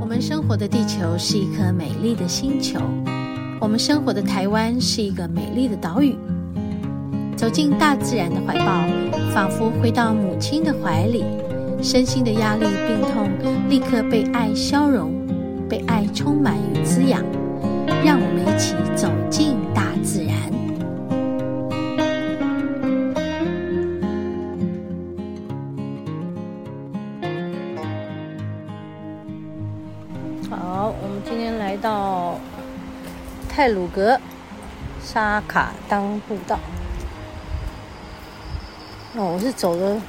我们生活的地球是一颗美丽的星球，我们生活的台湾是一个美丽的岛屿。走进大自然的怀抱，仿佛回到母亲的怀里，身心的压力、病痛立刻被爱消融，被爱充满与滋养。让我们一起走进大自然。好，我们今天来到泰鲁阁沙卡当步道。哦，我是走了，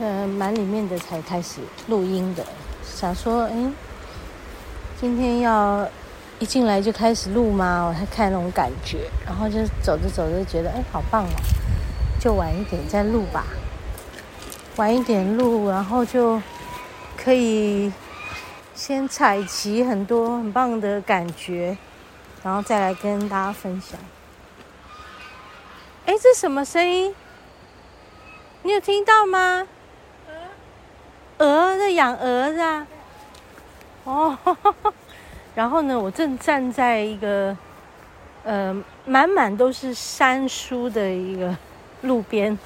呃，蛮里面的才开始录音的。想说，哎，今天要一进来就开始录吗？我还看那种感觉，然后就走着走着觉得，哎，好棒哦，就晚一点再录吧。晚一点录，然后就可以先采集很多很棒的感觉，然后再来跟大家分享。哎，这什么声音？你有听到吗？鹅在养鹅子。哦，然后呢，我正站在一个呃满满都是山书的一个路边，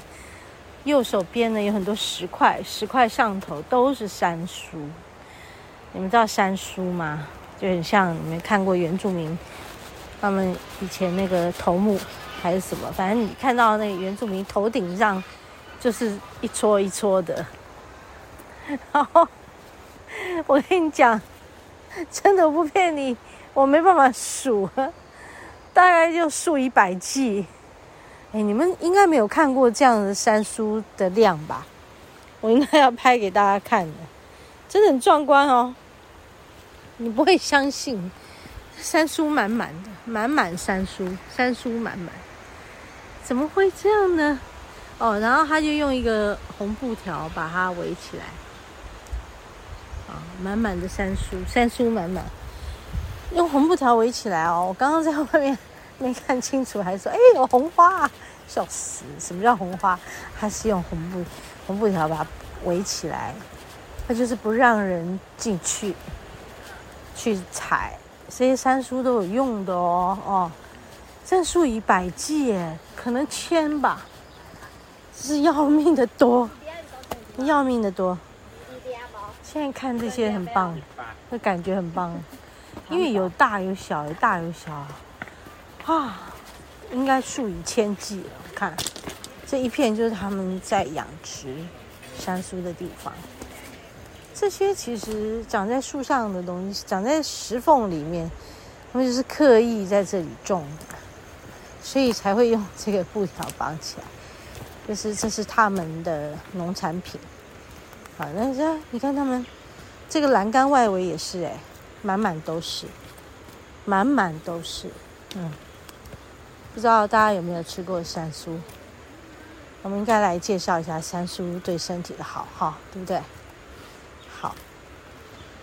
右手边呢有很多石块，石块上头都是山书。你们知道山书吗？就很像你们看过原住民他们以前那个头目。还是什么？反正你看到那个原住民头顶上就是一撮一撮的，然后我跟你讲，真的不骗你，我没办法数，大概就数以百计。哎，你们应该没有看过这样的山苏的量吧？我应该要拍给大家看的，真的很壮观哦！你不会相信，山苏满满的，满满山苏，山苏满满。怎么会这样呢？哦，然后他就用一个红布条把它围起来，啊、满满的山苏，山苏满满，用红布条围起来哦。我刚刚在外面没看清楚，还说 哎有红花啊，笑死！什么叫红花？他是用红布红布条把它围起来，他就是不让人进去去采，这些山苏都有用的哦，哦。这数以百计耶，可能千吧，是要命的多，要命的多。现在看这些很棒，这感觉很棒，因为有大有小，有大有小，啊，应该数以千计了。看，这一片就是他们在养殖山苏的地方。这些其实长在树上的东西，长在石缝里面，他们就是刻意在这里种的。所以才会用这个布条绑起来，就是这是他们的农产品。好，那这你看他们这个栏杆外围也是哎，满满都是，满满都是。嗯，不知道大家有没有吃过山苏？我们应该来介绍一下山苏对身体的好哈，对不对？好，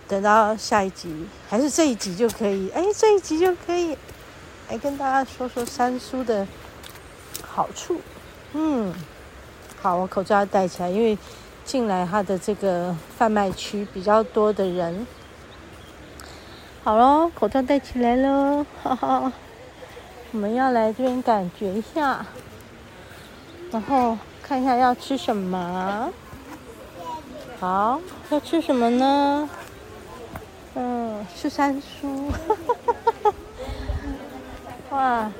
等到下一集还是这一集就可以？哎，这一集就可以。来跟大家说说山苏的好处。嗯，好，我口罩要戴起来，因为进来它的这个贩卖区比较多的人。好喽，口罩戴起来喽，哈哈。我们要来这边感觉一下，然后看一下要吃什么。好，要吃什么呢？嗯，吃三叔。哇！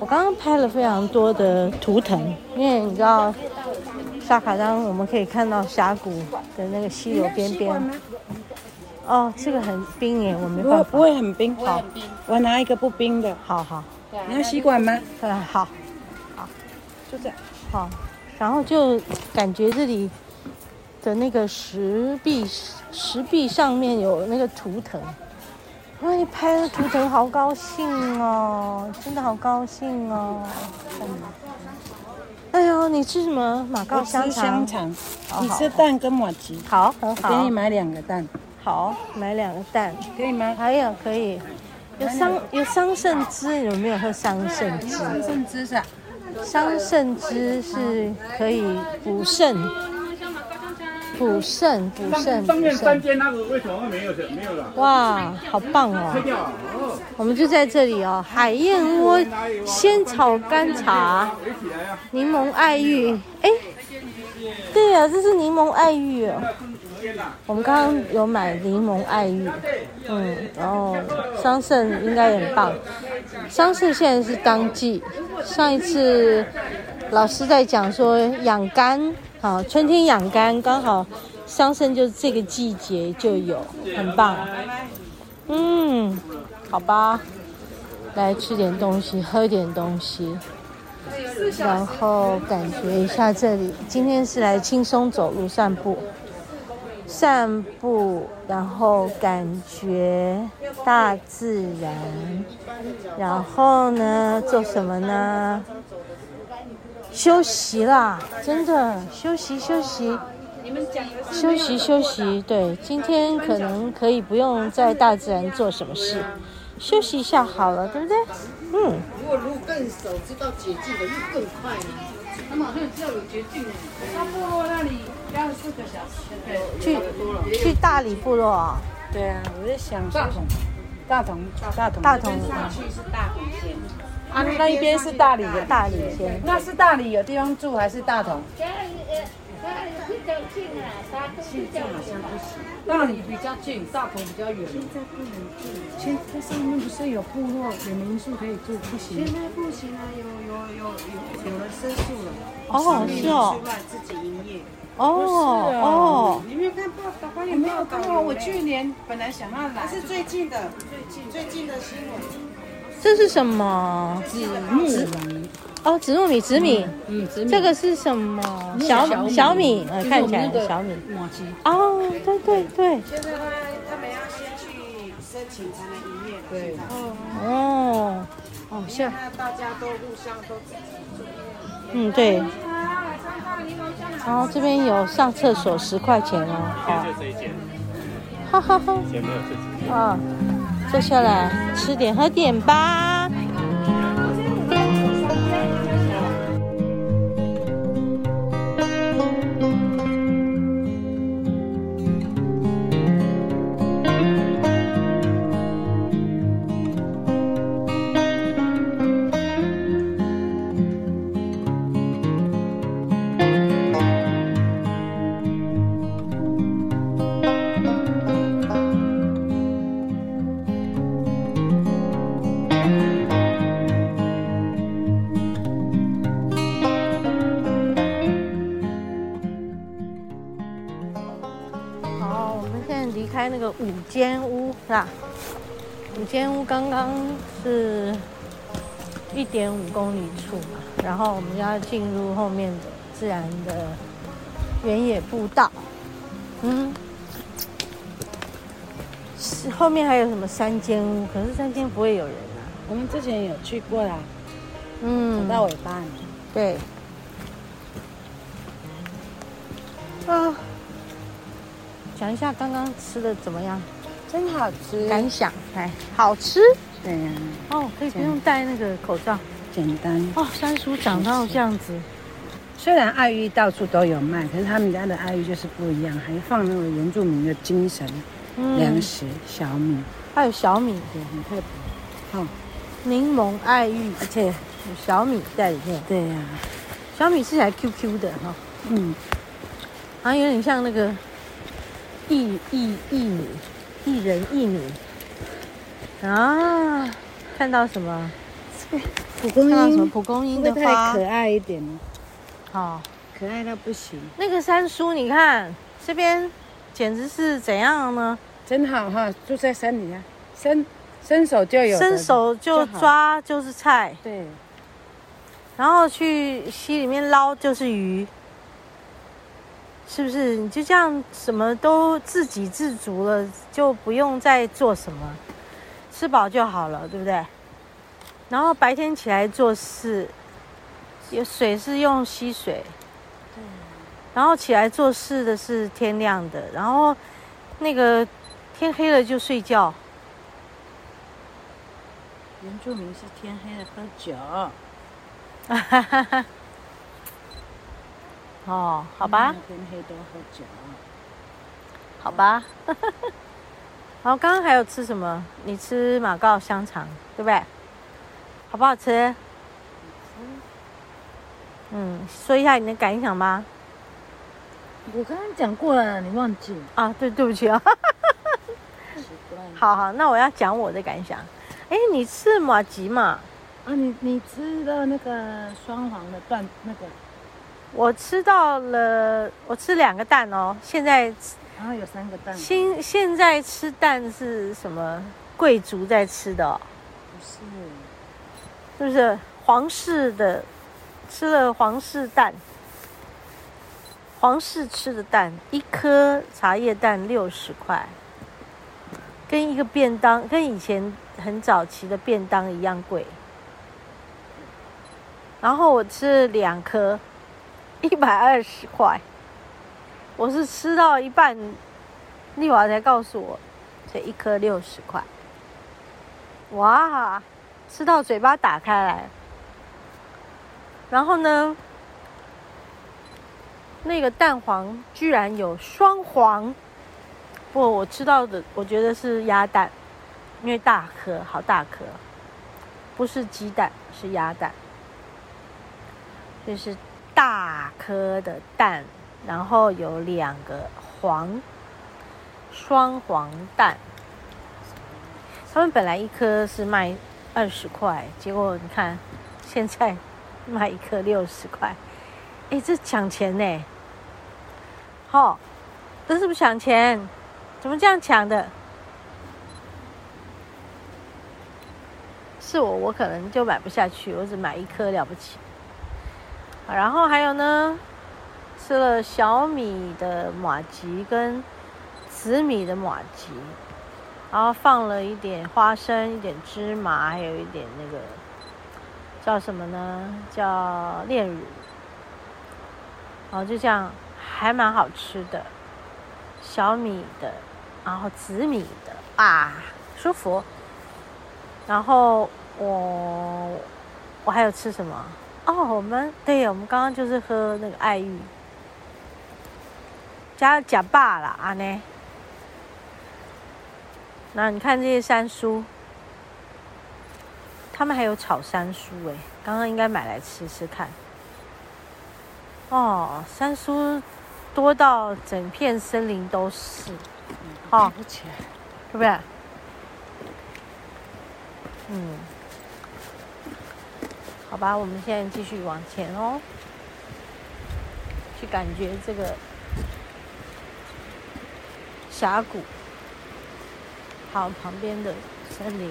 我刚刚拍了非常多的图腾，因为你知道沙卡当，我们可以看到峡谷的那个溪流边边。哦，这个很冰耶，我没办法。不会很冰。好，我拿一个不冰的。好好。你要吸管吗？嗯，好。好，就这样。好，然后就感觉这里的那个石壁，石壁上面有那个图腾。哇，你拍的图腾好高兴哦，真的好高兴哦！哎呦，哦，你吃什么？马告我香肠。吃香肠，你吃蛋跟马吉。好，很好。给你买两个蛋，好，买两个蛋。可以吗？还有可以，有桑有桑葚汁，有没有喝桑葚汁？桑葚汁是啊，桑葚汁是可以补肾，补肾，补肾，上补面三肾。间那个为什么没有没有了？哇，好棒哦！我们就在这里哦，海燕窝仙草甘茶！柠檬爱玉。哎，对呀、啊，这是柠檬爱玉哦。我们刚刚有买柠檬爱玉，嗯，然后桑葚应该也很棒。桑葚现在是当季，上一次老师在讲说养肝，好，春天养肝，刚好桑葚就是这个季节就有，很棒。嗯，好吧，来吃点东西，喝点东西，然后感觉一下这里。今天是来轻松走路散步。散步，然后感觉大自然，然后呢，做什么呢？休息啦，真的休息休息，休息休息。对，今天可能可以不用在大自然做什么事，休息一下好了，对不对？嗯。如果路更熟，知道捷径的路更快呢。他们好像知道有捷径。他部落那里要四个小时。对，去去大理部落啊、对啊，我在想说什么？大同，大同，大同上去是大同线。啊，那一边是大理的，大理先。那是大理有地方住还是大同？大理比较近，大同比较远。现在不能住，现在上面不是有部落有民宿可以住，不行。现在不行啊，有有有有有人申诉了。哦，是哦，出来自己营业。哦哦，你没有看报道？报有没有看到，我去去年本来想要来，是最近的，最近最近的新闻。这是什么？紫木米，哦，紫糯米，紫米。嗯，紫米这个是什么？小小米，呃，看起来是小米。哦，对对对。现在他他们要先去申请才能营业了。对，哦，哦，现在大家都互相都自己做。嗯，对。然后这边有上厕所十块钱哦，好。哈哈哈。前没有自己。啊，坐下来吃点喝点吧。间屋是吧？五间屋刚刚是一点五公里处嘛，然后我们要进入后面的自然的原野步道。嗯，是后面还有什么三间屋？可是三间不会有人啊。我们之前有去过啦，嗯走，到尾巴呢。对。啊，讲一下刚刚吃的怎么样？真好吃，感想，哎，好吃？对呀、哦，可以不用戴那个口罩。简单。哦。三叔长到这样子，虽然爱玉到处都有卖，可是他们家的爱玉就是不一样，还放那个原住民的精神嗯。粮食小米，还有小米，对，很特别。哦，柠檬爱玉，而且有小米在里面。对呀、小米吃起来 Q Q 的哈、哦，嗯，好像有点像那个薏薏薏米，薏仁薏米啊。看到什么？蒲公看到什么？英，蒲公英的花可。爱一点了？好，可爱到不行，那个三叔，你看这边简直是怎样呢？真好哈！住在山底下，伸伸手就有，伸手就。抓就是菜，对，然后去溪里面捞就是鱼，是不是？你就这样什么都自给自足了，就不用再做什么，吃饱就好了，对不对？然后白天起来做事，有水是用溪水，然后起来做事的是天亮的，然后那个天黑了就睡觉。原住民是天黑了喝酒。哈哈哈。哦，好吧。天黑都喝酒。好吧。然后刚刚还有吃什么？你吃马告香肠，对不对？好不好吃？嗯，说一下你的感想吧。我刚刚讲过了，你忘记啊？对，对不起啊。好好，那我要讲我的感想。哎，你吃马吉嘛？啊，你你吃的那个双黄的段那个？我吃到了，我吃两个蛋哦。现在，然后有三个蛋。现现在吃蛋是什么？贵族在吃的哦？不是，是不是皇室的。吃了皇室蛋，皇室吃的蛋，一颗茶叶蛋六十块，跟一个便当，跟以前很早期的便当一样贵。然后我吃了两颗，一百二十块。我是吃到一半，丽华才告诉我，这一颗六十块。哇，吃到嘴巴打开来。然后呢，那个蛋黄居然有双黄，不我吃到的，我觉得是鸭蛋，因为大颗，好大颗，不是鸡蛋，是鸭蛋，就是大颗的蛋，然后有两个黄，双黄蛋。他们本来一颗是卖二十块，结果你看现在。卖一颗六十块，哎，这抢钱呢！好，这是不是抢钱？怎么这样抢的？是我，我可能就买不下去，我只买一颗了不起。然后还有呢，吃了小米的马吉跟紫米的马吉，然后放了一点花生、一点芝麻，还有一点那个。叫什么呢？叫炼乳，哦，就这样，还蛮好吃的，小米的，然后紫米的啊，舒服。然后我我还有吃什么？哦，我们对，我们刚刚就是喝那个爱玉，加假霸啦啊呢。那你看这些山叔。他们还有炒山叔哎，刚刚应该买来吃吃看。哦，山叔多到整片森林都是，哦，对不对？嗯，好吧，我们现在继续往前哦，去感觉这个峡谷，好，旁边的森林。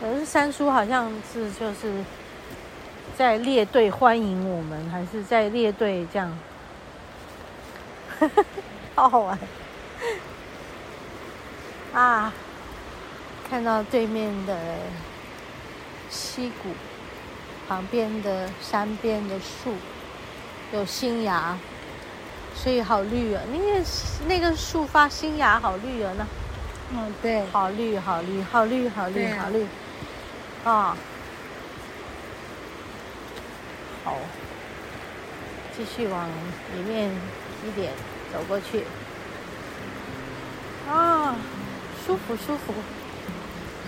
可是三叔好像是就是在列队欢迎我们，还是在列队这样？好好玩啊！看到对面的溪谷旁边的山边的树有新芽，所以好绿啊！那个那个树发新芽，好绿啊！那嗯，对，好绿，好绿，好绿，好绿，好绿。啊，好，继续往里面一点走过去。啊，舒服舒服。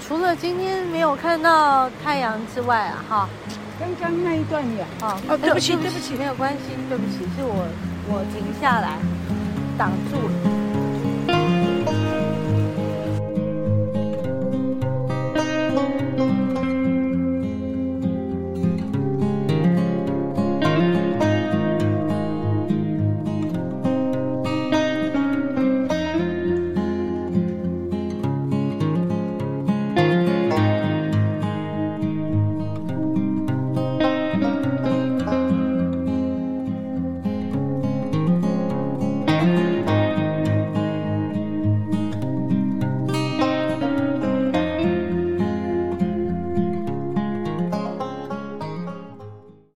除了今天没有看到太阳之外啊，哈。刚刚那一段也。啊，哦，对不起，对不起，没有关系，对不起，是我我停下来挡住了。